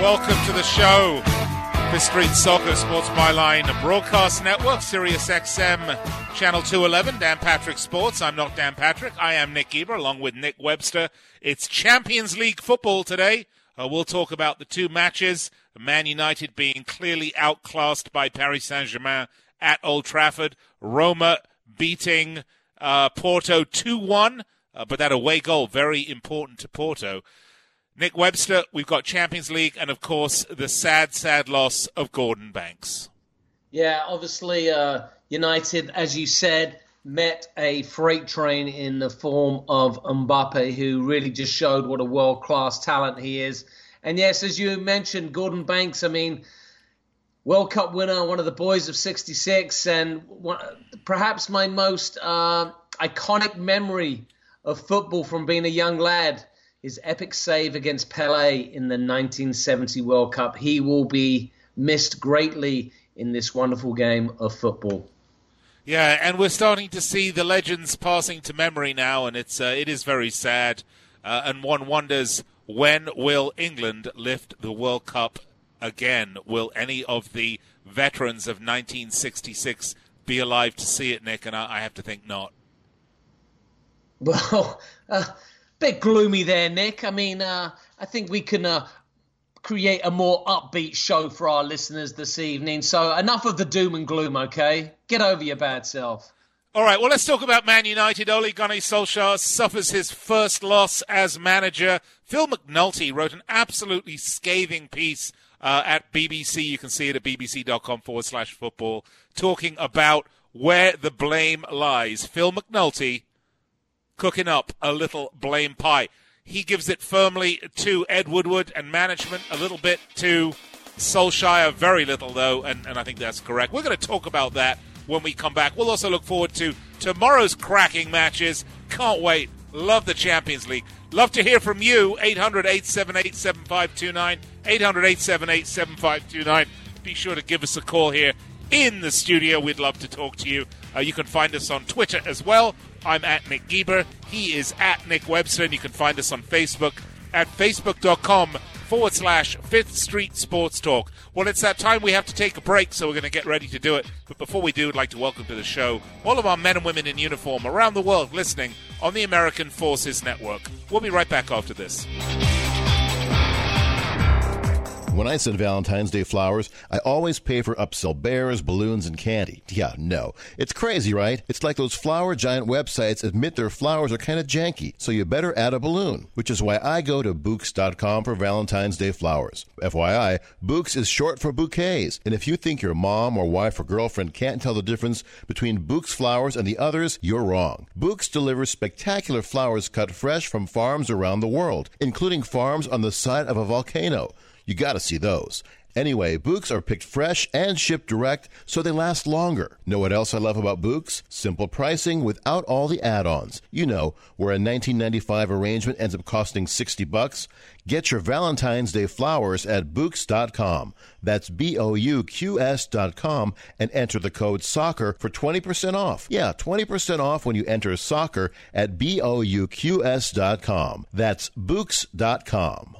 Welcome to the show. Fifth Street Soccer Sports Byline Broadcast Network, Sirius XM, Channel 211, Dan Patrick Sports. I'm not Dan Patrick. I am Nick Geber, along with Nick Webster. It's Champions League football today. Uh, we'll talk about the two matches. Man United being clearly outclassed by Paris Saint Germain at Old Trafford. Roma beating uh, Porto 2 1, uh, but that away goal, very important to Porto. Nick Webster, we've got Champions League, and of course, the sad, sad loss of Gordon Banks. Yeah, obviously, uh, United, as you said, met a freight train in the form of Mbappe, who really just showed what a world class talent he is. And yes, as you mentioned, Gordon Banks, I mean, World Cup winner, one of the boys of 66, and one, perhaps my most uh, iconic memory of football from being a young lad his epic save against Pele in the 1970 World Cup. He will be missed greatly in this wonderful game of football. Yeah, and we're starting to see the legends passing to memory now, and it's uh, it is very sad. Uh, and one wonders when will England lift the World Cup again? Will any of the veterans of 1966 be alive to see it, Nick? And I, I have to think not. Well, uh, bit gloomy there, Nick. I mean, uh, I think we can uh, create a more upbeat show for our listeners this evening. So enough of the doom and gloom, okay? Get over your bad self. All right, well, let's talk about Man United. Ole Gunnar Solskjaer suffers his first loss as manager. Phil McNulty wrote an absolutely scathing piece uh, at BBC. You can see it at bbc.com forward slash football, talking about where the blame lies. Phil McNulty cooking up a little blame pie. He gives it firmly to Ed Woodward and management, a little bit to Solskjaer, very little though, and, and I think that's correct. We're going to talk about that when we come back. We'll also look forward to tomorrow's cracking matches. Can't wait. Love the Champions League. Love to hear from you. 800 878 7529. 800 878 7529. Be sure to give us a call here in the studio. We'd love to talk to you. Uh, you can find us on Twitter as well. I'm at Nick Geber. He is at Nick Webster, and you can find us on Facebook at facebook.com forward slash Fifth Street Sports Talk. Well, it's that time we have to take a break, so we're going to get ready to do it. But before we do, I'd like to welcome to the show all of our men and women in uniform around the world listening on the American Forces Network. We'll be right back after this. When I send Valentine's Day flowers, I always pay for upsell bears, balloons, and candy. Yeah, no. It's crazy, right? It's like those flower giant websites admit their flowers are kind of janky, so you better add a balloon, which is why I go to Bouqs.com for Valentine's Day flowers. FYI, Bouqs is short for bouquets, and if you think your mom or wife or girlfriend can't tell the difference between Bouqs flowers and the others, you're wrong. Bouqs delivers spectacular flowers cut fresh from farms around the world, including farms on the side of a volcano. You got to see those. Anyway, Bouqs are picked fresh and shipped direct, so they last longer. Know what else I love about Bouqs? Simple pricing without all the add-ons. You know, where a 1995 arrangement ends up costing 60 bucks. Get your Valentine's Day flowers at Bouqs.com. That's B-O-U-Q-S.com and enter the code SOCCER for 20% off. Yeah, 20% off when you enter soccer at B-O-U-Q-S.com. That's Bouqs.com.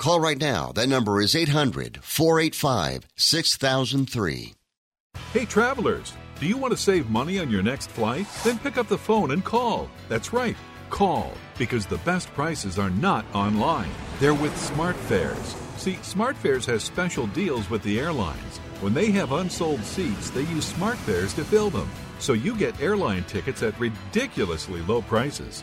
Call right now. That number is 800 485 6003. Hey, travelers. Do you want to save money on your next flight? Then pick up the phone and call. That's right, call, because the best prices are not online. They're with SmartFares. See, SmartFares has special deals with the airlines. When they have unsold seats, they use SmartFares to fill them. So you get airline tickets at ridiculously low prices.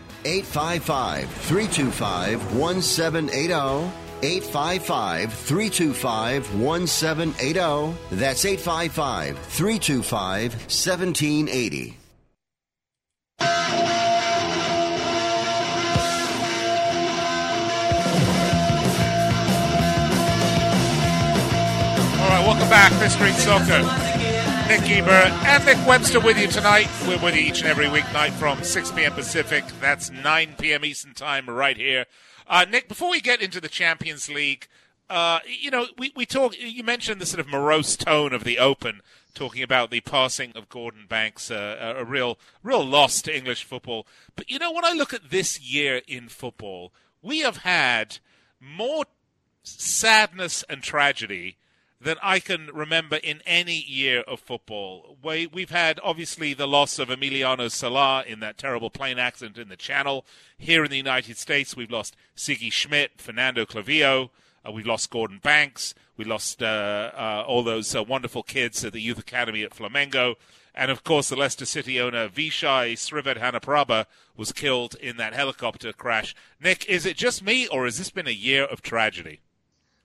855 325 1780. 855 325 1780. That's 855 325 1780. All right, welcome back, Fifth Street Soccer. Nick Geber and Nick Webster with you tonight. We're with you each and every weeknight from 6 p.m. Pacific. That's 9 p.m. Eastern Time right here. Uh, Nick, before we get into the Champions League, uh, you know, we, we talk. You mentioned the sort of morose tone of the Open, talking about the passing of Gordon Banks, uh, a real, real loss to English football. But you know, when I look at this year in football, we have had more sadness and tragedy than I can remember in any year of football. We, we've had obviously the loss of Emiliano Sala in that terrible plane accident in the Channel. Here in the United States, we've lost Sigi Schmidt, Fernando Clavijo. Uh, we've lost Gordon Banks. We lost uh, uh, all those uh, wonderful kids at the Youth Academy at Flamengo. And of course, the Leicester City owner Vichai Srivaddhanaprabha was killed in that helicopter crash. Nick, is it just me, or has this been a year of tragedy?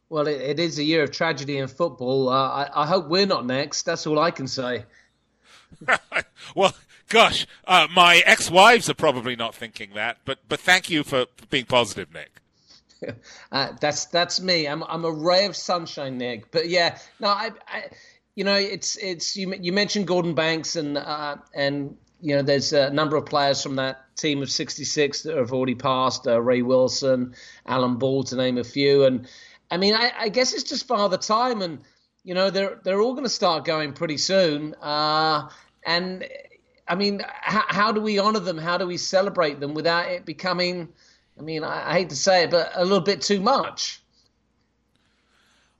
Well, it, it is a year of tragedy in football. Uh, I, I, hope we're not next. That's all I can say. well, gosh, uh, my ex-wives are probably not thinking that, but but thank you for being positive, Nick. uh, that's that's me. I'm I'm a ray of sunshine, Nick. But yeah, no, I, I you know, it's it's you you mentioned Gordon Banks and uh, and you know, there's a number of players from that team of 66 that have already passed. Uh, Ray Wilson, Alan Ball, to name a few, and I mean, I, I, guess it's just father time, and you know they're they're all going to start going pretty soon. Uh, and I mean, how, how, do we honor them? How do we celebrate them without it becoming? I mean, I, I hate to say it, but a little bit too much.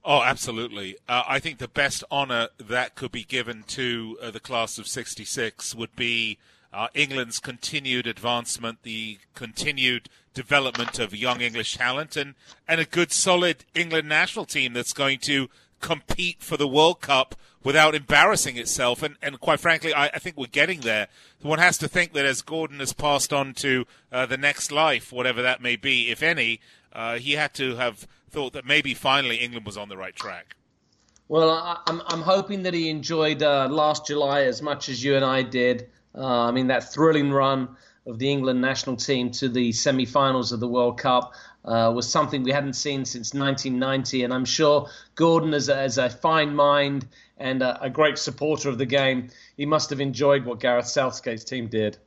Oh, absolutely. Uh, I think the best honor that could be given to uh, the class of '66 would be uh, England's continued advancement, the continued development of young English talent, and, and a good, solid England national team that's going to compete for the World Cup without embarrassing itself. And, and quite frankly, I, I, think we're getting there. One has to think that as Gordon has passed on to uh, the next life, whatever that may be, if any, uh, he had to have thought that maybe finally England was on the right track. Well, I, am I'm, I'm hoping that he enjoyed uh, last July as much as you and I did. Uh, I mean, that thrilling run of the England national team to the semi finals of the World Cup uh, was something we hadn't seen since 1990. And I'm sure Gordon, as a, as a fine mind and a, a great supporter of the game, he must have enjoyed what Gareth Southgate's team did.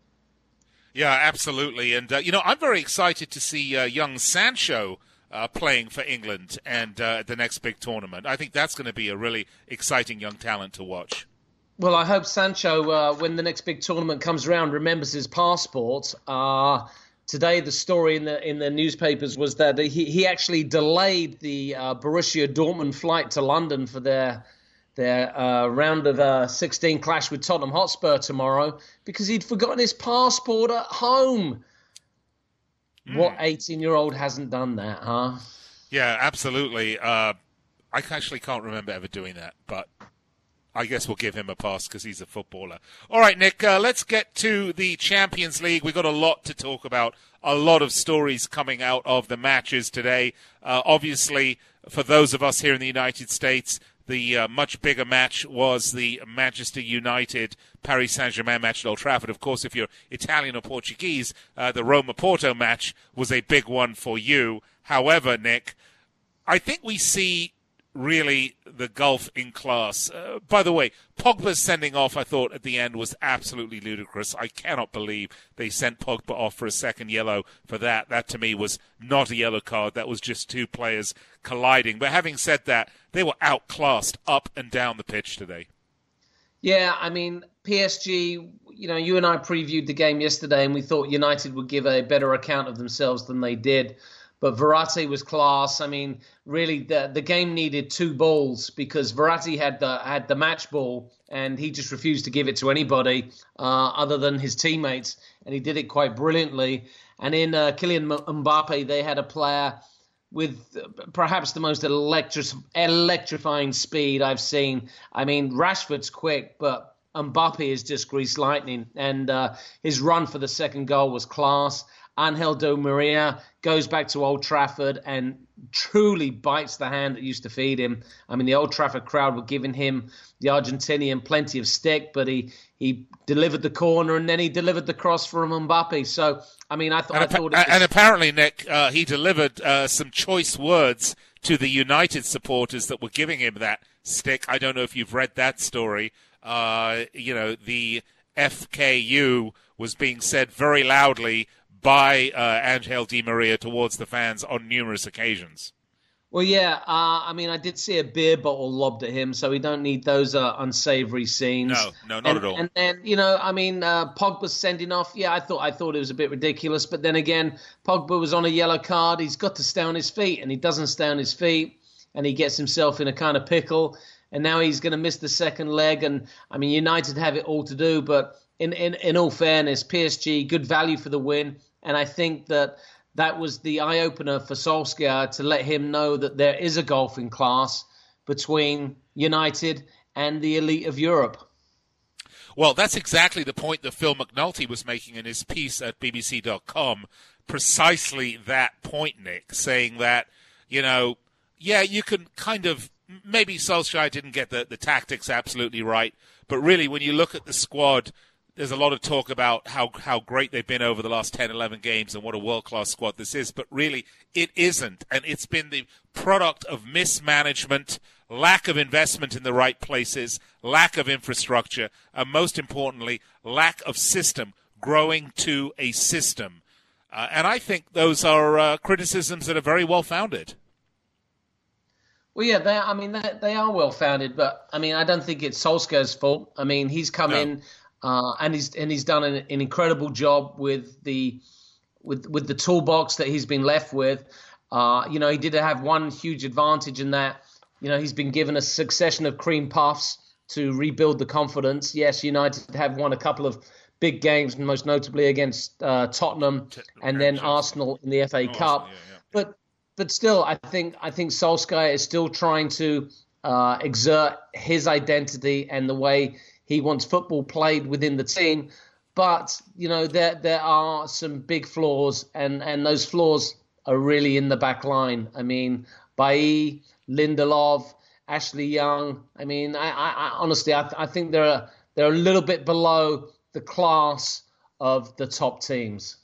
Yeah, absolutely. And, uh, you know, I'm very excited to see uh, young Sancho. Uh, playing for England and uh, the next big tournament. I think that's going to be a really exciting young talent to watch. Well, I hope Sancho, uh, when the next big tournament comes around, remembers his passport uh, today the story in the in the newspapers was that he, he actually delayed the uh, Borussia Dortmund flight to London for their their uh, round of uh, 16 clash with Tottenham Hotspur tomorrow because he'd forgotten his passport at home. Mm. What 18 year old hasn't done that, huh? Yeah, absolutely. Uh, I actually can't remember ever doing that, but I guess we'll give him a pass because he's a footballer. All right, Nick, uh, let's get to the Champions League. We've got a lot to talk about, a lot of stories coming out of the matches today. Uh, obviously, for those of us here in the United States, the uh, much bigger match was the Manchester United Paris Saint Germain match at Old Trafford. Of course, if you're Italian or Portuguese, uh, the Roma Porto match was a big one for you. However, Nick, I think we see really the gulf in class. Uh, by the way, Pogba's sending off, I thought at the end was absolutely ludicrous. I cannot believe they sent Pogba off for a second yellow for that. That to me was not a yellow card. That was just two players colliding. But having said that, they were outclassed up and down the pitch today. Yeah, I mean, PSG, you know, you and I previewed the game yesterday and we thought United would give a better account of themselves than they did. But Verratti was class. I mean, really, the the game needed two balls because Verratti had the had the match ball and he just refused to give it to anybody uh, other than his teammates, and he did it quite brilliantly. And in uh, Kylian Mbappe, they had a player with perhaps the most electric, electrifying speed I've seen. I mean, Rashford's quick, but Mbappe is just grease lightning, and uh, his run for the second goal was class. Angel Di Maria goes back to Old Trafford and truly bites the hand that used to feed him. I mean, the Old Trafford crowd were giving him, the Argentinian, plenty of stick, but he, he delivered the corner and then he delivered the cross for Mbappe. So, I mean, I, th- and, I thought. Was... and apparently, Nick, uh, he delivered uh, some choice words to the United supporters that were giving him that stick. I don't know if you've read that story. Uh, you know, the FKU was being said very loudly by uh, Angel Di Maria towards the fans on numerous occasions. Well, yeah. Uh, I mean, I did see a beer bottle lobbed at him, so we don't need those uh, unsavory scenes. No, no, not and, at all. And then, you know, I mean, uh, Pogba's sending off. Yeah, I thought I thought it was a bit ridiculous, but then again, Pogba was on a yellow card. He's got to stay on his feet, and he doesn't stay on his feet, and he gets himself in a kind of pickle. And now he's going to miss the second leg. And I mean, United have it all to do, but in in, in all fairness, PSG good value for the win. And I think that that was the eye opener for Solskjaer to let him know that there is a golfing class between United and the elite of Europe. Well, that's exactly the point that Phil McNulty was making in his piece at BBC.com. Precisely that point, Nick, saying that, you know, yeah, you can kind of. Maybe Solskjaer didn't get the, the tactics absolutely right, but really, when you look at the squad there's a lot of talk about how, how great they've been over the last 10, 11 games and what a world class squad this is, but really it isn't. And it's been the product of mismanagement, lack of investment in the right places, lack of infrastructure, and most importantly, lack of system, growing to a system. Uh, and I think those are uh, criticisms that are very well founded. Well, yeah, they, I mean, they, they are well founded, but I mean, I don't think it's Solskjaer's fault. I mean, he's come no. in uh, and he's and he's done an, an, incredible job with the with with the toolbox that he's been left with. Uh, you know, he did have one huge advantage in that you know he's been given a succession of cream puffs to rebuild the confidence. Yes, United have won a couple of big games, most notably against uh, Tottenham and then Arsenal in the FA Cup. But but still, I think I think Solskjaer is still trying to uh, exert his identity and the way he wants football played within the team. But you know there there are some big flaws, and and those flaws are really in the back line. I mean, Bailly, Lindelof, Ashley Young. I mean, I, I, I honestly, I, I think they're they're a little bit below the class of the top teams.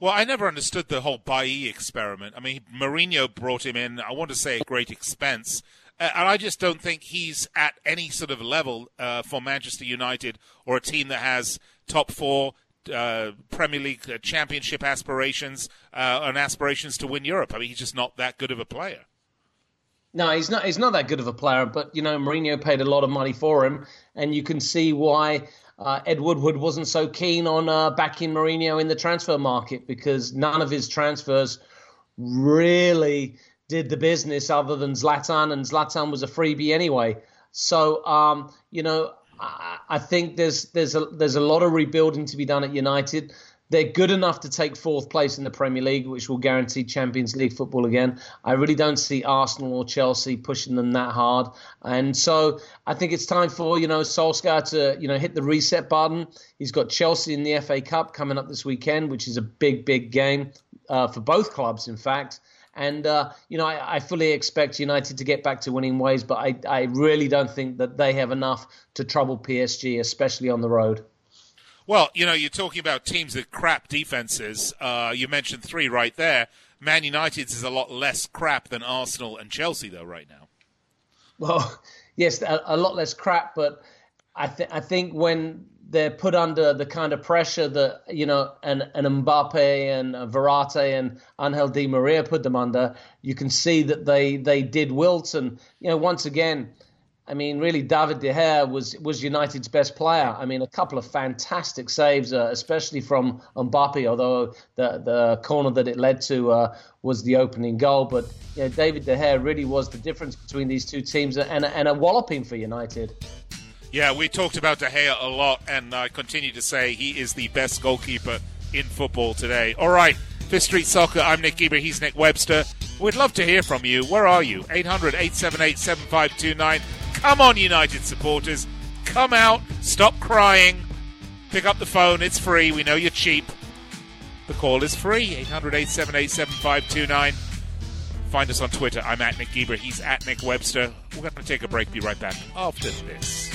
Well, I never understood the whole Bailly experiment. I mean, Mourinho brought him in, I want to say, at great expense. And I just don't think he's at any sort of level uh, for Manchester United or a team that has top four uh, Premier League uh, championship aspirations uh, and aspirations to win Europe. I mean, he's just not that good of a player. No, he's not. He's not that good of a player. But you know, Mourinho paid a lot of money for him, and you can see why uh, Ed Woodward wasn't so keen on uh, backing Mourinho in the transfer market because none of his transfers really did the business other than Zlatan, and Zlatan was a freebie anyway. So, um, you know, I, I think there's there's a there's a lot of rebuilding to be done at United. They're good enough to take fourth place in the Premier League, which will guarantee Champions League football again. I really don't see Arsenal or Chelsea pushing them that hard, and so I think it's time for you know Solskjaer to you know hit the reset button. He's got Chelsea in the FA Cup coming up this weekend, which is a big big game uh, for both clubs, in fact. And, uh, you know, I, I, fully expect United to get back to winning ways, but I, I really don't think that they have enough to trouble PSG, especially on the road. Well, you know, you're talking about teams with crap defenses. Uh, you mentioned three right there. Man United's is a lot less crap than Arsenal and Chelsea, though, right now. Well, yes, a, a lot less crap, but I, th- I think when they're put under the kind of pressure that you know and, and Mbappe and Verratti and Angel Di Maria put them under, you can see that they they did wilt and you know once again I mean, really, David De Gea was was United's best player. I mean, a couple of fantastic saves, uh, especially from Mbappe, although the the corner that it led to uh, was the opening goal. But you know, David De Gea really was the difference between these two teams, and and a walloping for United. Yeah, we talked about De Gea a lot, and I continue to say he is the best goalkeeper in football today. All right, Fifth Street Soccer. I'm Nick Geber. He's Nick Webster. We'd love to hear from you. Where are you? 800 878 7529. Come on, United supporters. Come out. Stop crying. Pick up the phone. It's free. We know you're cheap. The call is free. 800 878 7529. Find us on Twitter. I'm at Nick Geber. He's at Nick Webster. We're going to take a break. Be right back after this.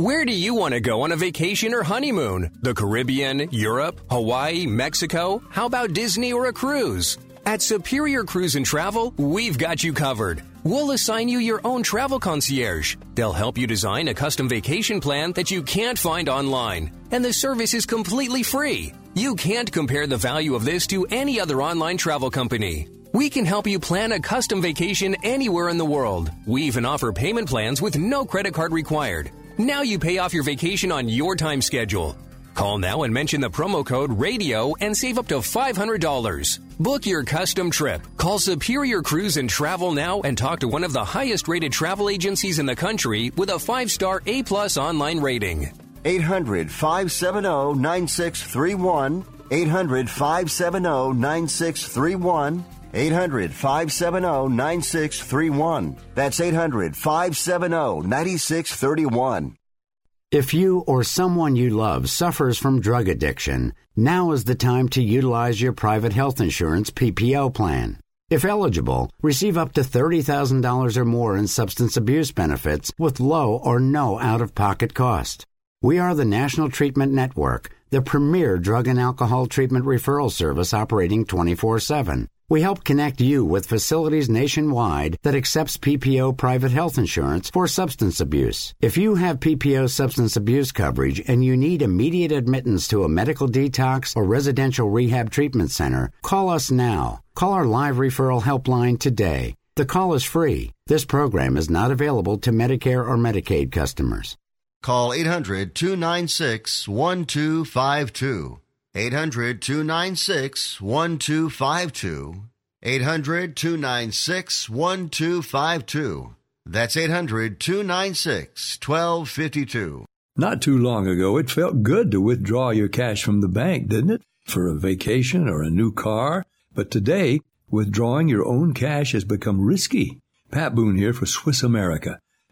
Where do you want to go on a vacation or honeymoon? The Caribbean, Europe, Hawaii, Mexico? How about Disney or a cruise? At Superior Cruise and Travel, we've got you covered. We'll assign you your own travel concierge. They'll help you design a custom vacation plan that you can't find online. And the service is completely free. You can't compare the value of this to any other online travel company. We can help you plan a custom vacation anywhere in the world. We even offer payment plans with no credit card required. Now you pay off your vacation on your time schedule. Call now and mention the promo code RADIO and save up to $500. Book your custom trip. Call Superior Cruise and Travel now and talk to one of the highest rated travel agencies in the country with a five star A plus online rating. 800 570 9631. 800 570 9631. 800 570 9631. That's 800 570 9631. If you or someone you love suffers from drug addiction, now is the time to utilize your private health insurance PPO plan. If eligible, receive up to $30,000 or more in substance abuse benefits with low or no out of pocket cost. We are the National Treatment Network, the premier drug and alcohol treatment referral service operating 24 7. We help connect you with facilities nationwide that accepts PPO private health insurance for substance abuse. If you have PPO substance abuse coverage and you need immediate admittance to a medical detox or residential rehab treatment center, call us now. Call our live referral helpline today. The call is free. This program is not available to Medicare or Medicaid customers. Call 800 296 1252. 800 296 1252. 800 296 1252. That's 800 296 1252. Not too long ago, it felt good to withdraw your cash from the bank, didn't it? For a vacation or a new car. But today, withdrawing your own cash has become risky. Pat Boone here for Swiss America.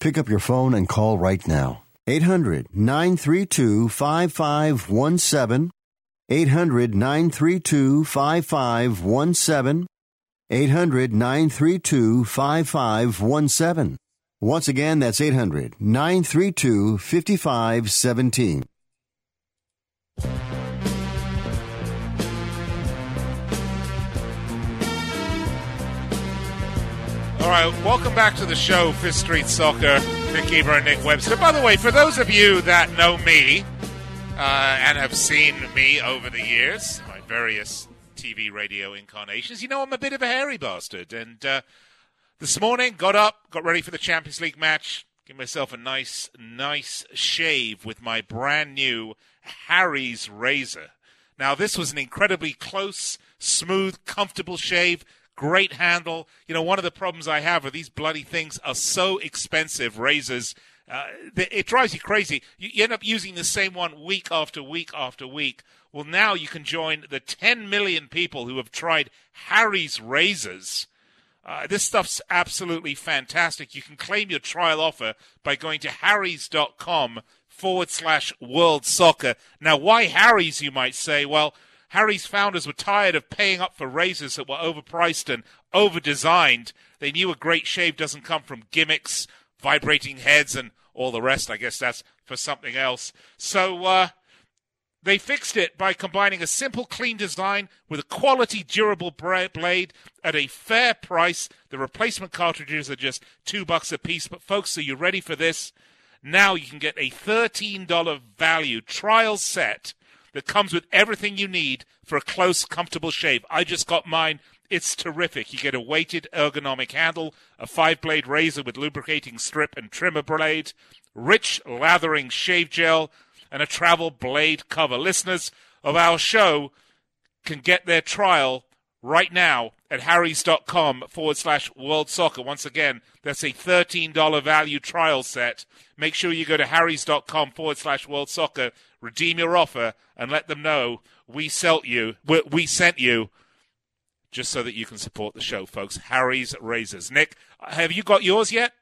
Pick up your phone and call right now. 800 932 5517. 800 932 5517. 800 932 5517. Once again, that's 800 932 5517. All right, welcome back to the show, Fifth Street Soccer. Nick Geber and Nick Webster. By the way, for those of you that know me uh, and have seen me over the years, my various TV, radio incarnations, you know I'm a bit of a hairy bastard. And uh, this morning, got up, got ready for the Champions League match, give myself a nice, nice shave with my brand new Harry's razor. Now, this was an incredibly close, smooth, comfortable shave great handle. You know, one of the problems I have are these bloody things are so expensive, razors. Uh, it drives you crazy. You, end up using the same one week after week after week. Well, now you can join the 10 million people who have tried Harry's razors. Uh, this stuff's absolutely fantastic. You can claim your trial offer by going to harrys.com forward slash world soccer. Now, why Harry's, you might say? Well, Harry's founders were tired of paying up for razors that were overpriced and overdesigned. They knew a great shave doesn't come from gimmicks, vibrating heads, and all the rest. I guess that's for something else. So, uh, they fixed it by combining a simple, clean design with a quality, durable blade at a fair price. The replacement cartridges are just two bucks a piece. But, folks, are you ready for this? Now you can get a $13 value trial set that comes with everything you need for a close, comfortable shave. I just got mine. It's terrific. You get a weighted ergonomic handle, a five blade razor with lubricating strip and trimmer blade, rich lathering shave gel, and a travel blade cover. Listeners of our show can get their trial right now at harrys.com forward slash world soccer. Once again, that's a $13 value trial set. Make sure you go to harrys.com forward slash world soccer, redeem your offer, and let them know we sent you, we sent you just so that you can support the show, folks. Harry's Razors. Nick, have you got yours yet?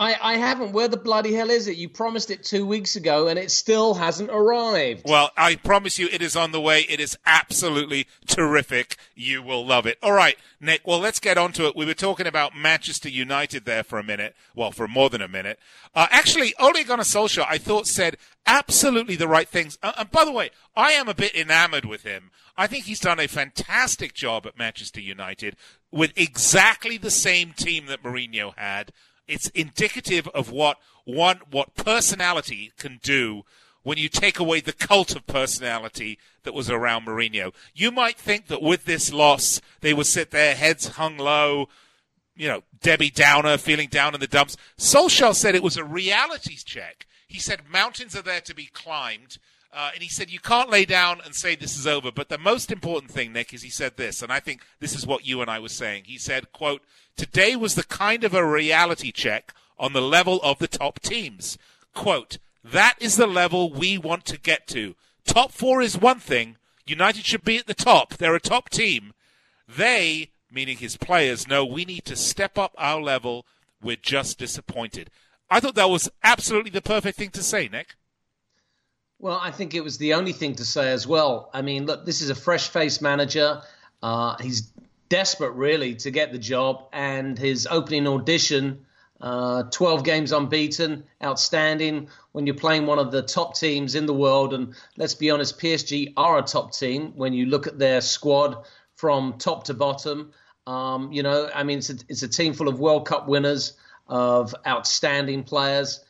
I, I haven't. Where the bloody hell is it? You promised it two weeks ago and it still hasn't arrived. Well, I promise you it is on the way. It is absolutely terrific. You will love it. All right, Nick. Well, let's get on to it. We were talking about Manchester United there for a minute. Well, for more than a minute. Uh, actually, Ole Gunnar Solskjaer, I thought, said absolutely the right things. Uh, and by the way, I am a bit enamored with him. I think he's done a fantastic job at Manchester United with exactly the same team that Mourinho had it's indicative of what one what personality can do when you take away the cult of personality that was around Mourinho. You might think that with this loss, they would sit there, heads hung low, you know, Debbie Downer, feeling down in the dumps. Solskjaer said it was a reality check. He said mountains are there to be climbed. Uh, and he said, You can't lay down and say this is over. But the most important thing, Nick, is he said this, and I think this is what you and I were saying. He said, quote, Today was the kind of a reality check on the level of the top teams. Quote, That is the level we want to get to. Top four is one thing. United should be at the top. They're a top team. They, meaning his players, know we need to step up our level. We're just disappointed. I thought that was absolutely the perfect thing to say, Nick. Well, I think it was the only thing to say as well. I mean, look, this is a fresh faced manager. Uh, he's desperate, really, to get the job. And his opening audition, uh, 12 games unbeaten, outstanding when you're playing one of the top teams in the world. And let's be honest, PSG are a top team when you look at their squad from top to bottom. Um, you know, I mean, it's a, it's a team full of World Cup winners, of outstanding players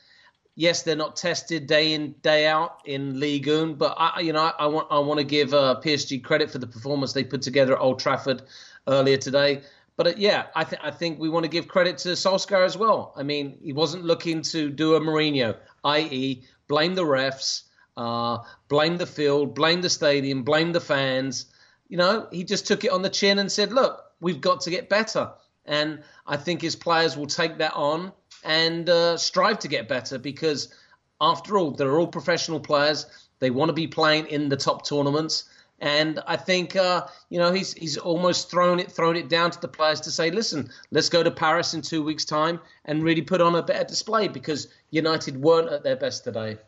yes, they're not tested day in day out in Ligue 1, but I, you know, I, I want I want to give uh, PSG credit for the performance they put together at Old Trafford earlier today. But uh, yeah, I, th- I think we want to give credit to Solskjaer as well. I mean, he wasn't looking to do a Mourinho, i.e., blame the refs, uh, blame the field, blame the stadium, blame the fans. You know, he just took it on the chin and said, "Look, we've got to get better." And I think his players will take that on and uh, strive to get better because, after all, they're all professional players. They want to be playing in the top tournaments. And I think uh, you know he's he's almost thrown it thrown it down to the players to say, listen, let's go to Paris in two weeks' time and really put on a better display because United weren't at their best today.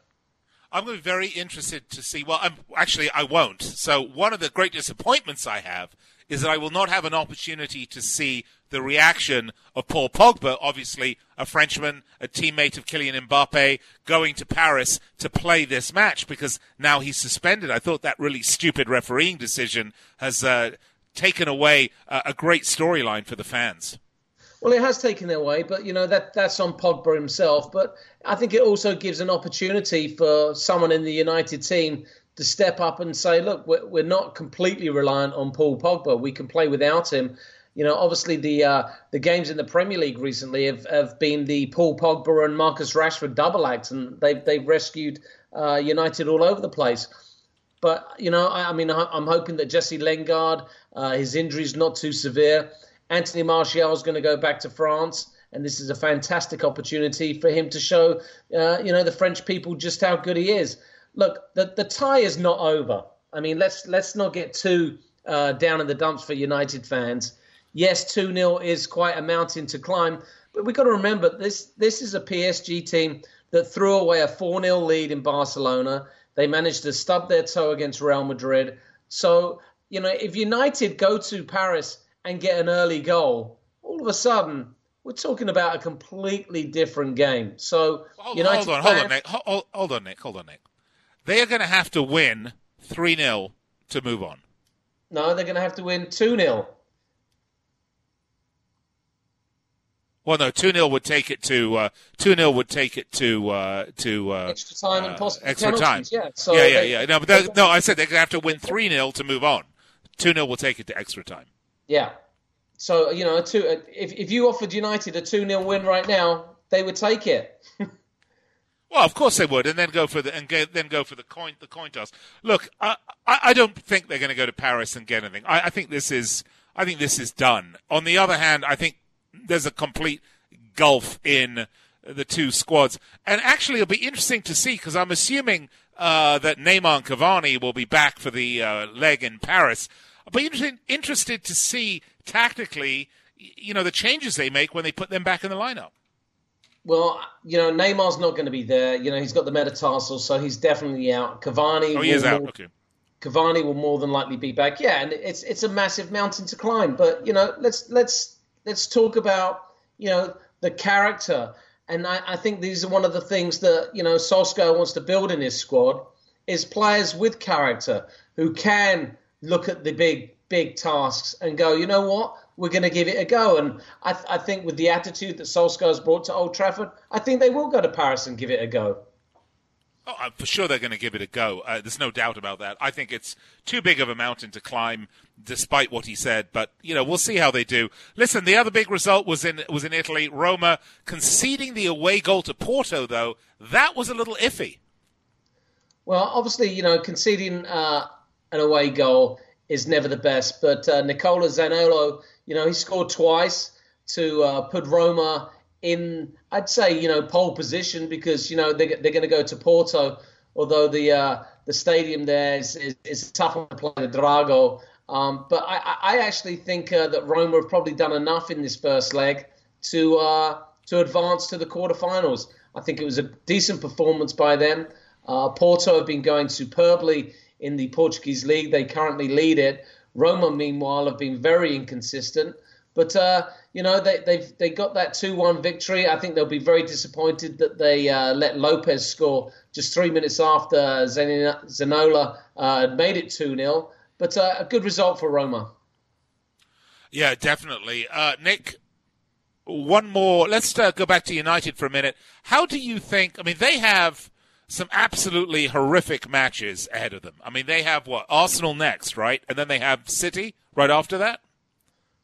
I'm going to be very interested to see. Well, I'm, actually, I won't. So one of the great disappointments I have is that I will not have an opportunity to see the reaction of Paul Pogba, obviously a Frenchman, a teammate of Kylian Mbappe, going to Paris to play this match because now he's suspended. I thought that really stupid refereeing decision has uh, taken away a, a great storyline for the fans. Well, it has taken it away, but you know that that's on Pogba himself. But I think it also gives an opportunity for someone in the United team to step up and say, look, we're, we're not completely reliant on Paul Pogba. We can play without him. You know, obviously the uh, the games in the Premier League recently have, have been the Paul Pogba and Marcus Rashford double act, and they've they've rescued uh, United all over the place. But you know, I, I mean, I'm hoping that Jesse Lingard, uh, his injury is not too severe. Anthony Martial is going to go back to France, and this is a fantastic opportunity for him to show, uh, you know, the French people just how good he is look, the the tie is not over. I mean, let's let's not get too uh, down in the dumps for United fans. Yes, two 0 is quite a mountain to climb, but we've got to remember this this is a PSG team that threw away a four 0 lead in Barcelona. They managed to stub their toe against Real Madrid. So you know, if United go to Paris and get an early goal, all of a sudden we're talking about a completely different game. So hold, United hold on, hold on, Nick. Hold, hold on, Nick. Hold on, Nick they are going to have to win 3 0 to move on. No, they're going to have to win 2 0. Well, no, two 0 would take it to uh, two uh, 0 would take it to uh, to uh, extra time and uh, possible extra penalties, time. Yeah, so yeah, yeah, they, yeah. No, but no, I said they're going to have to win three 0 to move on. Two 0 will take it to extra time. Yeah. So you know, two, if if you offered United a two 0 win right now, they would take it. Well, of course they would, and then go for the and then go for the coin the coin toss. Look, I, I don't think they're going to go to Paris and get anything. I, I think this is I think this is done. On the other hand, I think there's a complete gulf in the two squads, and actually it'll be interesting to see because I'm assuming uh, that Neymar and Cavani will be back for the uh, leg in Paris. I'll be interested interested to see tactically, you know, the changes they make when they put them back in the lineup. Well, you know, Neymar's not going to be there. You know, he's got the metatarsal, so he's definitely out. Cavani. Oh, he is out. okay. Cavani will more than likely be back. Yeah, and it's it's a massive mountain to climb. But you know, let's let's let's talk about you know the character. And I, I think these are one of the things that you know Solskjaer wants to build in his squad is players with character who can look at the big big tasks and go, you know what, we're going to give it a go. And I, I think with the attitude that Solskjaer's brought to Old Trafford, I think they will go to Paris and give it a go. Oh, uh, for sure they're going to give it a go. Uh, there's no doubt about that. I think it's too big of a mountain to climb, despite what he said. But you know, we'll see how they do. Listen, the other big result was in was in Italy. Roma conceding the away goal to Porto, though that was a little iffy. Well, obviously, you know, conceding uh, an away goal is never the best. But uh, Nicola Zaniolo, you know, he scored twice to uh, put Roma in, I'd say, you know, pole position because you know they, they're going to go to Porto. Although the uh, the stadium there is, is, is tough to play the Dragao. Um, but I, I actually think uh, that Roma have probably done enough in this first leg to uh, to advance to the quarterfinals. I think it was a decent performance by them. Uh, Porto have been going superbly in the Portuguese league. They currently lead it. Roma, meanwhile, have been very inconsistent. But uh, you know they they've they got that two one victory. I think they'll be very disappointed that they uh, let Lopez score just three minutes after Zaniolo uh, made it two 0 But uh, a good result for Roma. Yeah, definitely. Uh, Nick, one more. Let's uh, go back to United for a minute. How do you think? I mean, they have some absolutely horrific matches ahead of them. I mean, they have what Arsenal next, right, and then they have City right after that.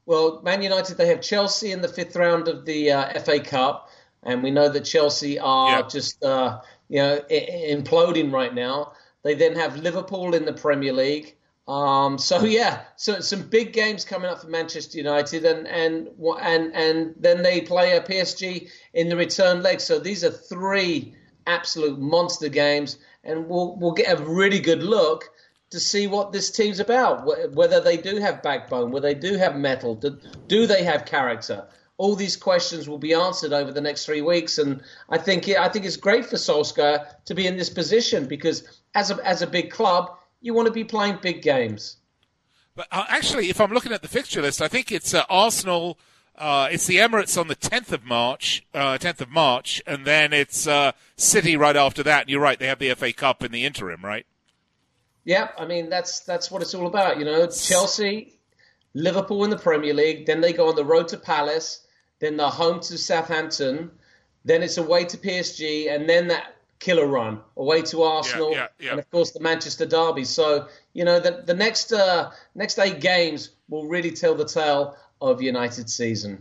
Well, Man United they have Chelsea in the fifth round of the uh, FA Cup, and we know that Chelsea are yeah. just uh, you know imploding right now. They then have Liverpool in the Premier League. Um, so yeah, so some big games coming up for Manchester United, and and and and then they play a PSG in the return leg. So these are three absolute monster games, and we'll we'll get a really good look to see what this team's about. Whether they do have backbone, whether they do have mettle, do, they have character? all these questions will be answered over the next three weeks. And I think I think it's great for Solskjaer to be in this position because as a as a big club, you want to be playing big games. But uh, actually, if I'm looking at the fixture list, I think it's uh, Arsenal. Uh, it's the Emirates on the 10th of March, 10th uh, of March, and then it's uh, City right after that. And you're right; they have the FA Cup in the interim, right? Yeah, I mean that's that's what it's all about. You know, Chelsea, Liverpool in the Premier League, then they go on the road to Palace, then they're home to Southampton, then it's away to PSG, and then that killer run away to Arsenal, yeah, yeah, yeah. and of course the Manchester derby. So you know the the next uh, next eight games will really tell the tale of United season.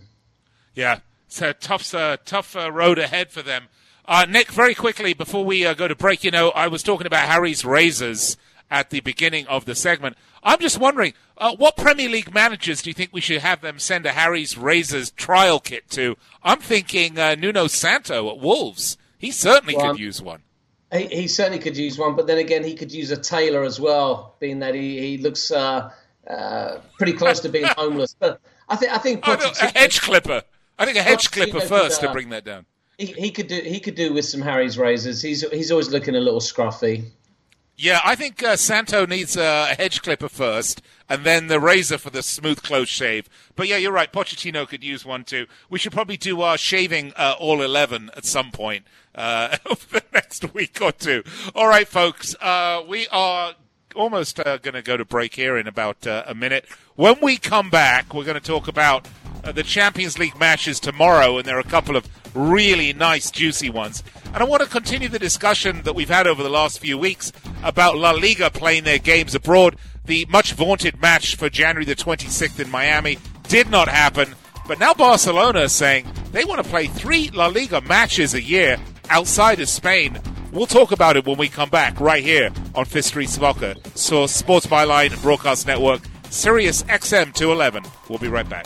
Yeah, it's a tough uh, tough uh, road ahead for them. Uh, Nick, very quickly before we uh, go to break, you know I was talking about Harry's razors at the beginning of the segment. I'm just wondering, uh, what Premier League managers do you think we should have them send a Harry's razors trial kit to? I'm thinking Nuno Santo at Wolves. He certainly well, could use one. He, he, certainly could use one, but then again, he could use a tailor as well, being that he, he looks uh, uh, pretty close to being homeless. But I think I think oh, no, a hedge clipper. I think a hedge clipper first could, uh, to bring that down. He, he, could do he could do with some Harry's razors. He's he's always looking a little scruffy. Yeah, I think uh, Santo needs a hedge clipper first, and then the razor for the smooth close shave. But yeah, you're right. Pochettino could use one too. We should probably do our shaving uh, all eleven at some point uh, over the next week or two. All right, folks, uh, we are almost uh, going to go to break here in about uh, a minute. When we come back, we're going to talk about the Champions League matches tomorrow, and there are a couple of really nice, juicy ones. And I want to continue the discussion that we've had over the last few weeks about La Liga playing their games abroad. The much vaunted match for January the 26th in Miami did not happen. But now Barcelona is saying they want to play three La Liga matches a year outside of Spain. We'll talk about it when we come back right here on Fifth Street Soccer, so Sports Byline Broadcast Network, Sirius XM 211. We'll be right back.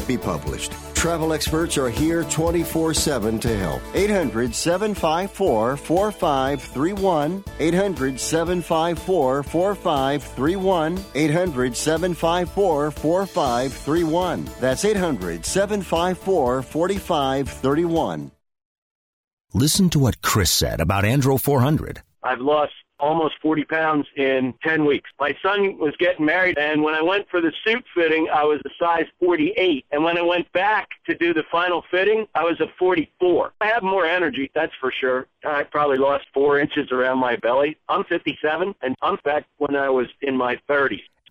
be published. Travel experts are here 24 7 to help. 800 754 4531. 800 754 4531. 800 754 4531. That's 800 754 4531. Listen to what Chris said about Andro 400. I've lost almost 40 pounds in 10 weeks. My son was getting married, and when I went for the suit fitting, I was a size 48. And when I went back to do the final fitting, I was a 44. I have more energy, that's for sure. I probably lost four inches around my belly. I'm 57, and I'm back when I was in my 30s.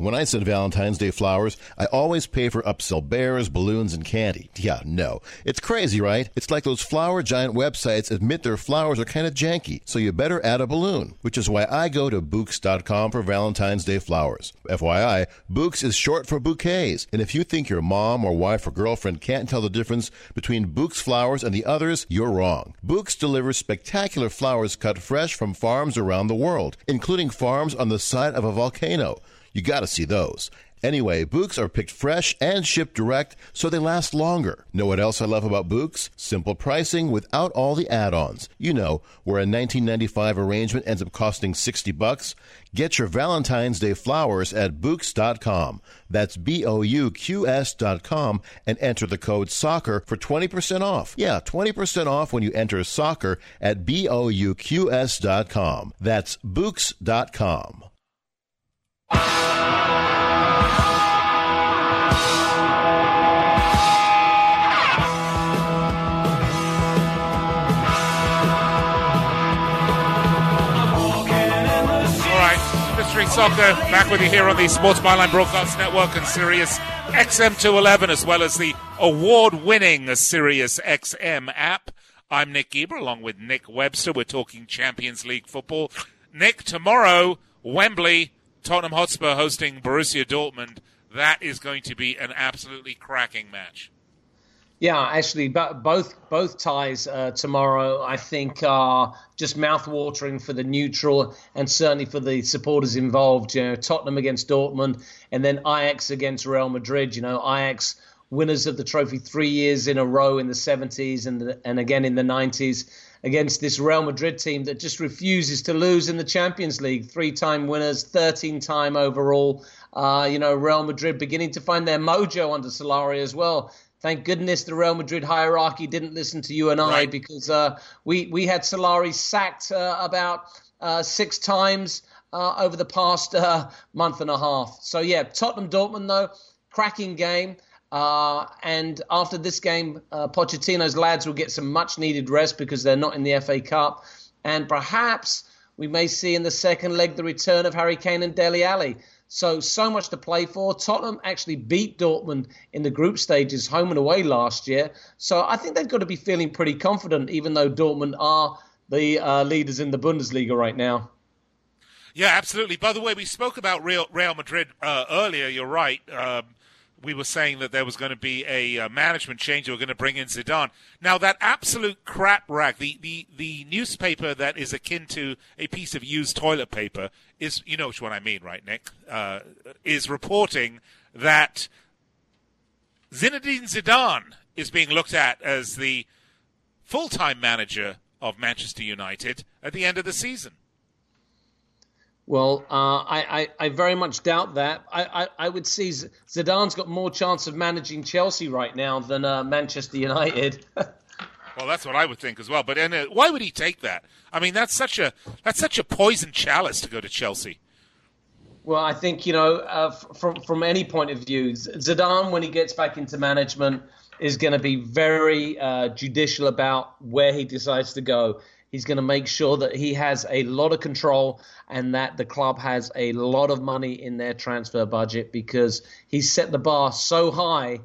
When I send Valentine's Day flowers, I always pay for upsell bears, balloons, and candy. Yeah, no. It's crazy, right? It's like those flower giant websites admit their flowers are kind of janky, so you better add a balloon, which is why I go to Bouqs.com for Valentine's Day flowers. FYI, Bouqs is short for bouquets, and if you think your mom or wife or girlfriend can't tell the difference between Bouqs flowers and the others, you're wrong. Bouqs delivers spectacular flowers cut fresh from farms around the world, including farms on the side of a volcano. You got to see those. Anyway, Bouqs are picked fresh and shipped direct, so they last longer. Know what else I love about Bouqs? Simple pricing without all the add-ons. You know, where a 1995 arrangement ends up costing 60 bucks. Get your Valentine's Day flowers at Bouqs.com. That's B-O-U-Q-S.com and enter the code SOCCER for 20% off. Yeah, 20% off when you enter soccer at B-O-U-Q-S.com. That's Bouqs.com. Soccer back with you here on the Sports Byline Broadcast Network and Sirius XM211, as well as the award winning Sirius XM app. I'm Nick Geber, along with Nick Webster. We're talking Champions League football. Nick, tomorrow, Wembley, Tottenham Hotspur hosting Borussia Dortmund. That is going to be an absolutely cracking match. Yeah, actually, both both ties uh, tomorrow I think are just mouth-watering for the neutral and certainly for the supporters involved. You know, Tottenham against Dortmund, and then Ajax against Real Madrid. You know, Ajax winners of the trophy three years in a row in the 70s and the, and again in the 90s against this Real Madrid team that just refuses to lose in the Champions League. Three-time winners, 13-time overall. Uh, you know, Real Madrid beginning to find their mojo under Solari as well. Thank goodness the Real Madrid hierarchy didn't listen to you and I right. because uh, we we had Solari sacked uh, about uh, six times uh, over the past uh, month and a half. So yeah, Tottenham Dortmund though, cracking game. Uh, and after this game, Pochettino's lads will get some much needed rest because they're not in the FA Cup, and perhaps we may see in the second leg the return of Harry Kane and Dele Alli. So, so much to play for. Tottenham actually beat Dortmund in the group stages, home and away last year. So, I think they've got to be feeling pretty confident, even though Dortmund are the uh, leaders in the Bundesliga right now. Yeah, absolutely. By the way, we spoke about Real, Real Madrid uh, earlier. You're right. Um, we were saying that there was going to be a uh, management change. They were going to bring in Zidane. Now that absolute crap rag, the, the, the newspaper that is akin to a piece of used toilet paper is, you know which one I mean, right, Nick? Uh, is reporting that Zinedine Zidane is being looked at as the full-time manager of Manchester United at the end of the season. Well, uh, I, I, I, very much doubt that. I, I, I, would see Zidane's got more chance of managing Chelsea right now than uh, Manchester United. well, that's what I would think as well. But and, uh, why would he take that? I mean, that's such a that's such a poison chalice to go to Chelsea. Well, I think you know, uh, from from any point of view, Zidane, when he gets back into management, is going to be very uh, judicial about where he decides to go. He's going to make sure that he has a lot of control and that the club has a lot of money in their transfer budget because he's set the bar so high.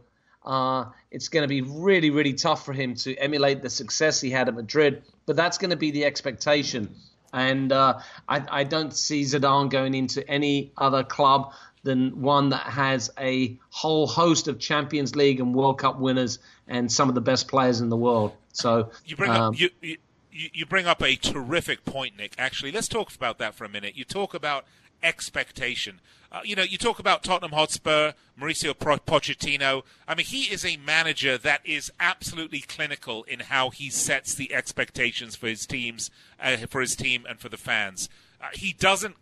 Uh, it's going to be really, really tough for him to emulate the success he had at Madrid, but that's going to be the expectation. And uh, I, I don't see Zidane going into any other club than one that has a whole host of Champions League and World Cup winners and some of the best players in the world. So you bring um, up you, you, you, you bring up a terrific point, Nick. Actually, let's talk about that for a minute. You talk about expectation. Uh, you know, you talk about Tottenham Hotspur, Mauricio Pochettino. I mean, he is a manager that is absolutely clinical in how he sets the expectations for his teams, uh, for his team, and for the fans. Uh, he doesn't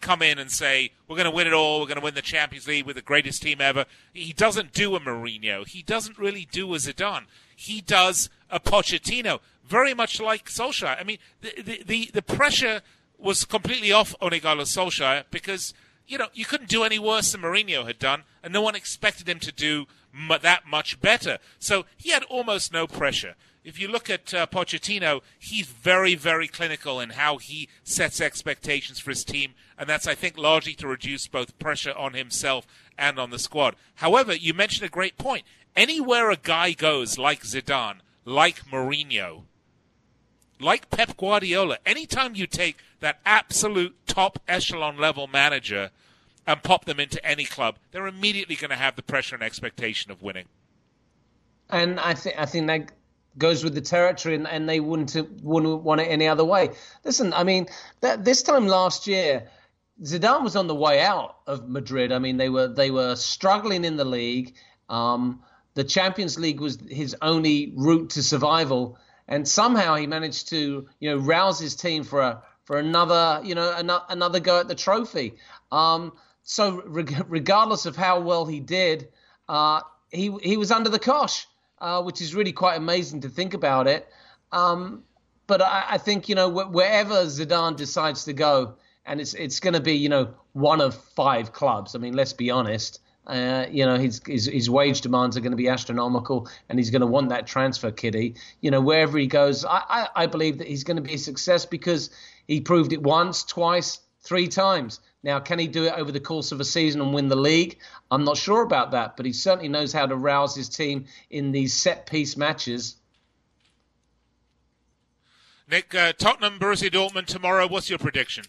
come in and say, we're going to win it all, we're going to win the Champions League with the greatest team ever. He doesn't do a Mourinho. He doesn't really do a Zidane. He does a Pochettino very much like Solskjaer. I mean, the, the, the, pressure was completely off Ole Gunnar Solskjaer because, you know, you couldn't do any worse than Mourinho had done, and no one expected him to do m- that much better. So he had almost no pressure. If you look at uh, Pochettino, he's very, very clinical in how he sets expectations for his team, and that's, I think, largely to reduce both pressure on himself and on the squad. However, you mentioned a great point. Anywhere a guy goes, like Zidane, like Mourinho, like Pep Guardiola, anytime you take that absolute top echelon level manager and pop them into any club, they're immediately going to have the pressure and expectation of winning. And I think I think that goes with the territory, and, and they wouldn't wouldn't want it any other way. Listen, I mean, that, this time last year, Zidane was on the way out of Madrid. I mean, they were they were struggling in the league. Um, the Champions League was his only route to survival, and somehow he managed to you know rouse his team for a for another you know another, another go at the trophy. Um, so regardless of how well he did, uh, he he was under the cosh, uh, which is really quite amazing to think about it. Um, but I, I, think you know wherever Zidane decides to go, and it's it's going to be you know one of five clubs. I mean, let's be honest. Uh, you know, his, his, his wage demands are going to be astronomical, and he's going to want that transfer kitty. You know, wherever he goes, I, I, I believe that he's going to be a success because he proved it once, twice, three times. Now, can he do it over the course of a season and win the league? I'm not sure about that, but he certainly knows how to rouse his team in these set piece matches. Nick, uh, Tottenham, Borussia Dortmund tomorrow. What's your prediction?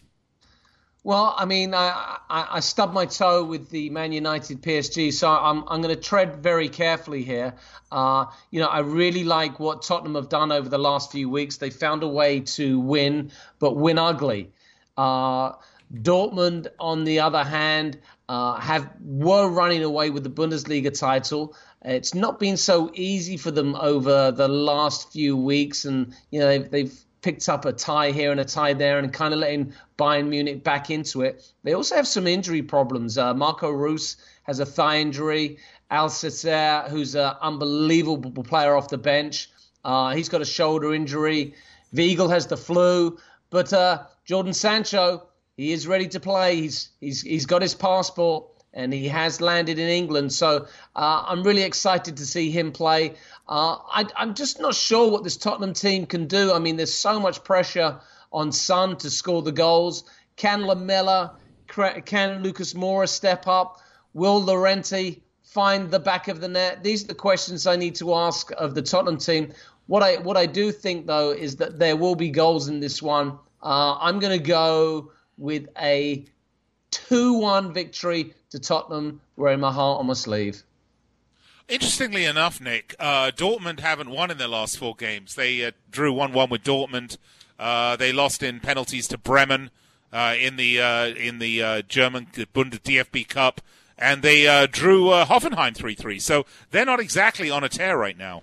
Well, I mean, I, I, I, stubbed my toe with the Man United PSG, so I'm, I'm going to tread very carefully here. Uh, you know, I really like what Tottenham have done over the last few weeks. They found a way to win, but win ugly. Uh, Dortmund, on the other hand, uh, have were running away with the Bundesliga title. It's not been so easy for them over the last few weeks, and you know they've, they've picked up a tie here and a tie there and kind of letting Bayern Munich back into it. They also have some injury problems. Uh, Marco Reus has a thigh injury. Al Alcacer, who's an unbelievable player off the bench, uh, he's got a shoulder injury. Weigl has the flu. But uh, Jadon Sancho, he is ready to play. He's, he's, he's got his passport and he has landed in England. So uh, I'm really excited to see him play. Uh, I, am just not sure what this Tottenham team can do. I mean, there's so much pressure on Son to score the goals. Can Lamela, can Lucas Moura step up? Will Llorente find the back of the net? These are the questions I need to ask of the Tottenham team. What I what I do think though is that there will be goals in this one. Uh, I'm going to go with a 2-1 victory to Tottenham, wearing my heart on my sleeve. Interestingly enough, Nick, uh, Dortmund haven't won in their last four games. They uh, drew 1 1 with Dortmund. Uh, they lost in penalties to Bremen uh, in the uh, in the uh, German Bund DFB Cup, and they drew Hoffenheim 3 3. So they're not exactly on a tear right now.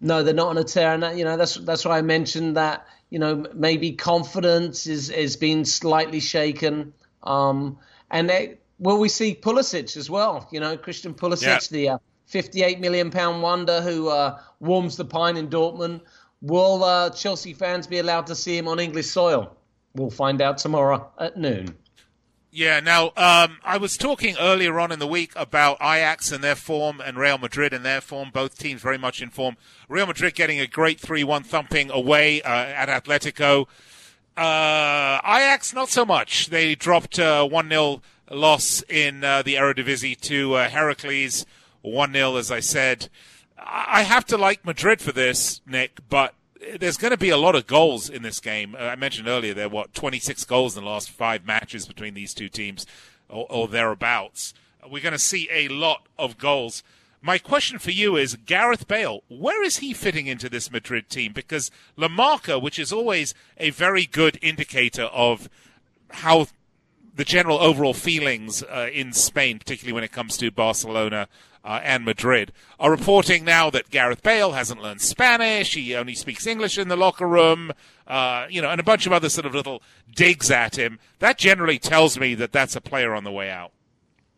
No, they're not on a tear, and that, you know that's that's why I mentioned that you know maybe confidence is is being slightly shaken, um, and they, will we see Pulisic as well? You know, Christian Pulisic, yeah. the uh, 58 million pound wonder who uh, warms the pine in Dortmund. Will uh, Chelsea fans be allowed to see him on English soil? We'll find out tomorrow at noon. Yeah, now, um, I was talking earlier on in the week about Ajax and their form and Real Madrid and their form, both teams very much in form. Real Madrid getting a great 3 1 thumping away uh, at Atletico. Uh, Ajax, not so much. They dropped uh, 1 0 loss in uh, the Eredivisie to uh, Heracles, 1 0, as I said. I have to like Madrid for this, Nick, but there's going to be a lot of goals in this game. Uh, I mentioned earlier there were 26 goals in the last five matches between these two teams, or, or thereabouts. We're going to see a lot of goals. My question for you is Gareth Bale, where is he fitting into this Madrid team? Because La Marca, which is always a very good indicator of how the general overall feelings uh, in Spain, particularly when it comes to Barcelona uh, and Madrid, are reporting now that Gareth Bale hasn't learned Spanish. He only speaks English in the locker room, uh, you know, and a bunch of other sort of little digs at him. That generally tells me that that's a player on the way out.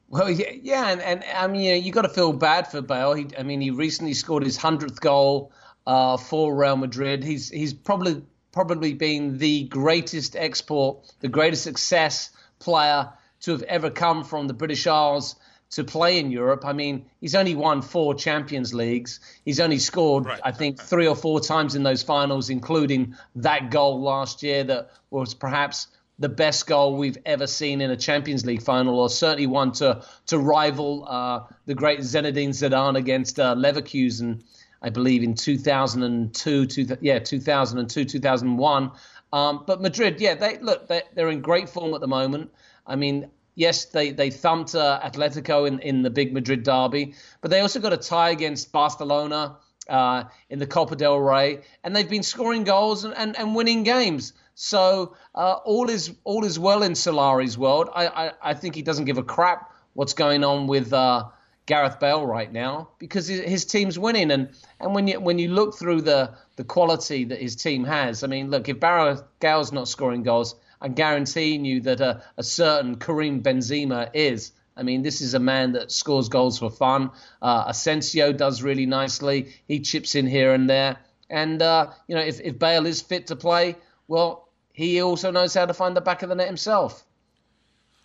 Well, yeah, and, and I mean, you, know, you got to feel bad for Bale. He, I mean, he recently scored his hundredth goal uh, for Real Madrid. He's he's probably probably been the greatest export, the greatest success player to have ever come from the British Isles to play in Europe. I mean, he's only won four Champions Leagues. He's only scored, right. I think, three or four times in those finals, including that goal last year that was perhaps the best goal we've ever seen in a Champions League final, or certainly one to to rival uh, the great Zinedine Zidane against uh, Leverkusen, I believe in 2002, two, yeah, 2002, 2001. Um, but Madrid, yeah, they look they, are in great form at the moment. I mean, yes, they they thumped uh, Atletico in in the big Madrid derby, but they also got a tie against Barcelona. Uh, in the Copa del Rey, and they've been scoring goals and, and, and winning games. So uh, all is all is well in Solari's world. I, I, I, think he doesn't give a crap what's going on with uh, Gareth Bale right now because his team's winning. And, and when you when you look through the the quality that his team has, I mean, look, if Barrow Gale's not scoring goals, I'm guaranteeing you that a, a certain Karim Benzema is. I mean, this is a man that scores goals for fun. Uh, Asensio does really nicely. He chips in here and there. And, uh, you know, if, if Bale is fit to play, well, he also knows how to find the back of the net himself.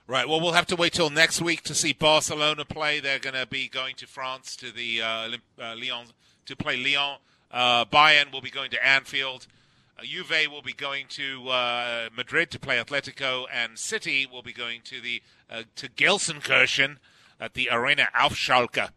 Right. Well, we'll have to wait till next week to see Barcelona play. They're going to be going to France to the uh, uh, Lyon to play Lyon. Uh, Bayern will be going to Anfield. Uh, Juve will be going to uh, Madrid to play Atletico, and City will be going to the uh, to Gelsenkirchen at the Arena auf Schalke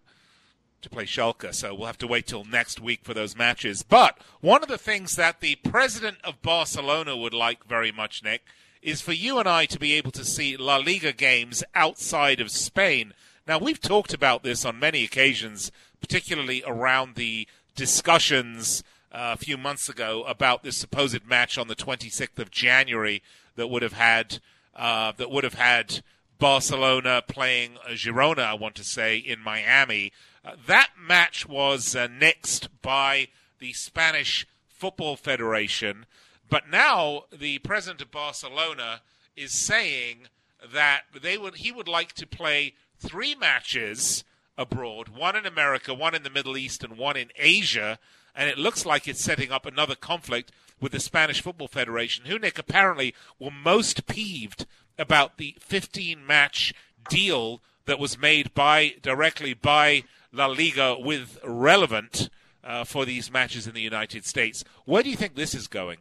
to play Schalke. So we'll have to wait till next week for those matches. But one of the things that the president of Barcelona would like very much, Nick, is for you and I to be able to see La Liga games outside of Spain. Now, we've talked about this on many occasions, particularly around the discussions uh, a few months ago about this supposed match on the 26th of January that would have had uh, that would have had Barcelona playing Girona, I want to say, in Miami. Uh, that match was uh, nixed by the Spanish Football Federation, but now the president of Barcelona is saying that they would he would like to play three matches abroad, one in America, one in the Middle East, and one in Asia and it looks like it's setting up another conflict with the Spanish Football Federation, who, Nick, apparently were most peeved about the 15 match deal that was made by directly by La Liga with Relevent uh, for these matches in the United States. Where do you think this is going?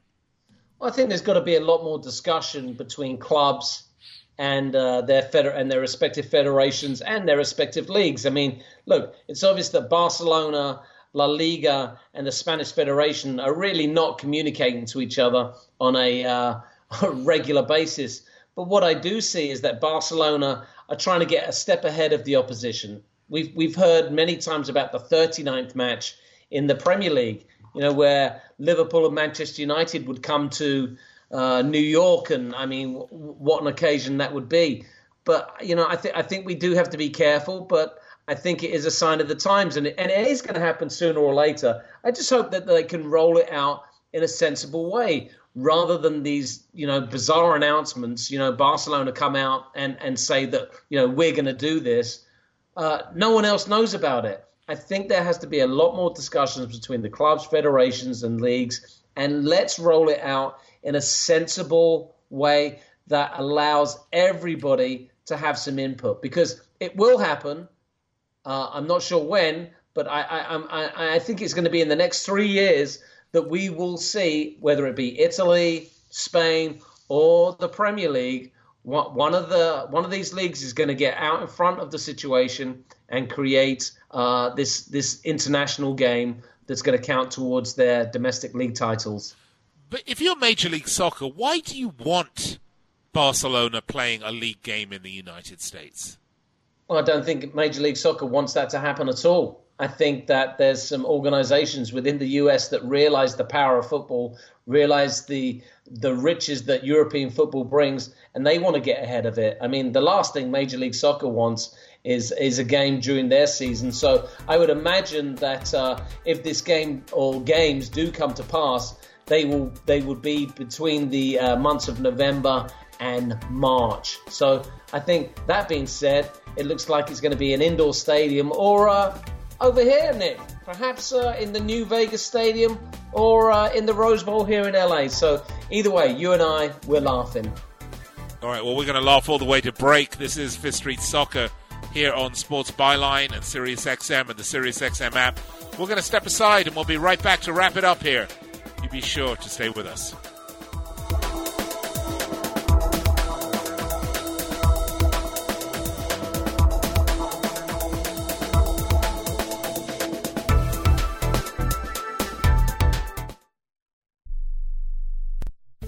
Well, I think there's got to be a lot more discussion between clubs and uh, their feder- and their respective federations and their respective leagues. I mean, look, it's obvious that Barcelona La Liga and the Spanish Federation are really not communicating to each other on a, uh, a regular basis. But what I do see is that Barcelona are trying to get a step ahead of the opposition. We've we've heard many times about the 39th match in the Premier League, you know, where Liverpool and Manchester United would come to uh, New York, and I mean, what an occasion that would be. But you know, I think I think we do have to be careful. But I think it is a sign of the times, and it, and it is going to happen sooner or later. I just hope that they can roll it out in a sensible way rather than these you know bizarre announcements. You know, Barcelona come out and and say that you know we're going to do this. Uh, no one else knows about it. I think there has to be a lot more discussions between the clubs, federations, and leagues, and let's roll it out in a sensible way that allows everybody to have some input because it will happen uh, I'm not sure when, but I, I, I, I think it's going to be in the next three years that we will see whether it be Italy, Spain, or the Premier League. One of the one of these leagues is going to get out in front of the situation and create uh, this this international game that's going to count towards their domestic league titles. But if you're Major League Soccer, why do you want Barcelona playing a league game in the United States? Well, I don't think Major League Soccer wants that to happen at all. I think that there's some organizations within the US that realize the power of football, realize the the riches that European football brings, and they want to get ahead of it. I mean, the last thing Major League Soccer wants is is a game during their season. So I would imagine that uh, if this game or games do come to pass, they will they would be between the uh, months of November and March. So I think that being said, it looks like it's going to be an indoor stadium or uh, over here, Nick, perhaps uh, in the new Vegas Stadium or uh, in the Rose Bowl here in LA. So either way, you and I, we're laughing. All right, well, we're going to laugh all the way to break. This is Fifth Street Soccer here on Sports Byline and SiriusXM and the SiriusXM app. We're going to step aside and we'll be right back to wrap it up here. You be sure to stay with us.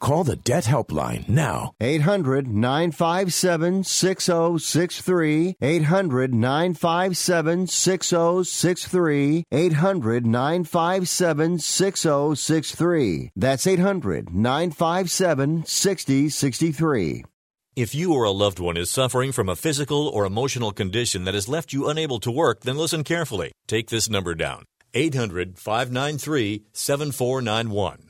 Call the Debt Helpline now. 800 957 6063. 800 957 6063. 800 957 6063. That's 800 957 6063. If you or a loved one is suffering from a physical or emotional condition that has left you unable to work, then listen carefully. Take this number down 800 593 7491.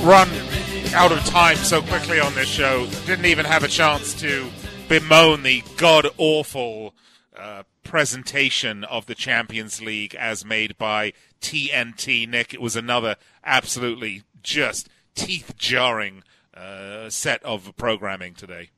run out of time so quickly on this show. Didn't even have a chance to bemoan the god awful uh, presentation of the Champions League as made by TNT. Nick, it was another absolutely just teeth jarring uh, set of programming today.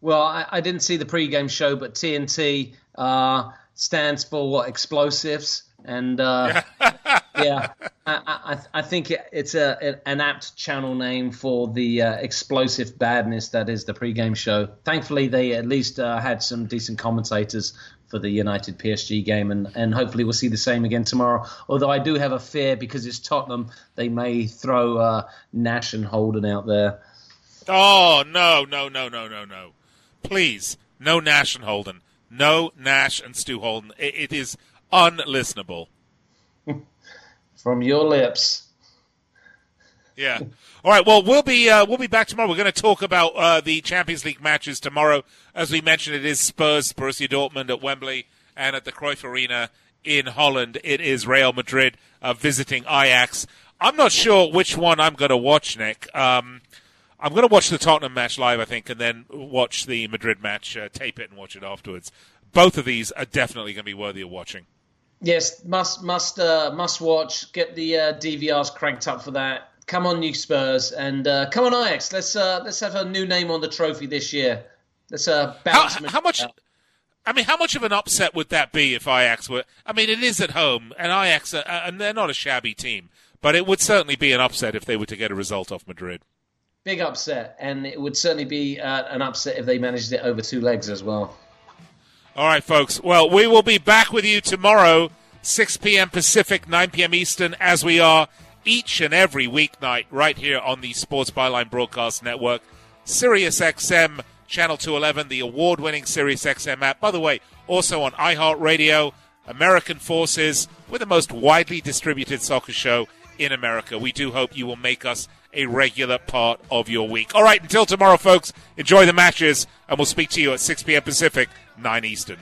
Well, I, I, didn't see the pre-game show, but TNT uh, stands for what? Explosives and uh, yeah, I, I, I, think it's a an apt channel name for the uh, explosive badness that is the pregame show. Thankfully, they at least uh, had some decent commentators for the United PSG game, and, and hopefully we'll see the same again tomorrow. Although I do have a fear because it's Tottenham, they may throw uh, Nash and Holden out there. Oh no no no no no no! Please, no Nash and Holden, no Nash and Stu Holden. it, it is unlistenable. From your lips. Yeah. All right. Well, we'll be uh, we'll be back tomorrow. We're going to talk about uh, the Champions League matches tomorrow. As we mentioned, it is Spurs, Borussia Dortmund at Wembley, and at the Cruyff Arena in Holland, it is Real Madrid uh, visiting Ajax. I'm not sure which one I'm going to watch, Nick. Um, I'm going to watch the Tottenham match live, I think, and then watch the Madrid match, uh, tape it, and watch it afterwards. Both of these are definitely going to be worthy of watching. Yes, must must uh, must watch. Get the uh, DVRs cranked up for that. Come on, new Spurs, and uh, come on Ajax. Let's uh, let's have a new name on the trophy this year. Let's uh, bounce. How, how much? Out. I mean, how much of an upset would that be if Ajax were? I mean, it is at home, and Ajax, and they're not a shabby team, but it would certainly be an upset if they were to get a result off Madrid. big upset, and it would certainly be uh, an upset if they managed it over two legs as well. All right, folks. Well, we will be back with you tomorrow, 6 p.m. Pacific, 9 p.m. Eastern, as we are each and every weeknight right here on the Sports Byline Broadcast Network, Sirius XM Channel 211, the award-winning Sirius XM app. By the way, also on iHeartRadio, American Forces, we're the most widely distributed soccer show in America. We do hope you will make us a regular part of your week. All right, until tomorrow, folks, enjoy the matches, and we'll speak to you at 6 p.m. Pacific, 9 Eastern.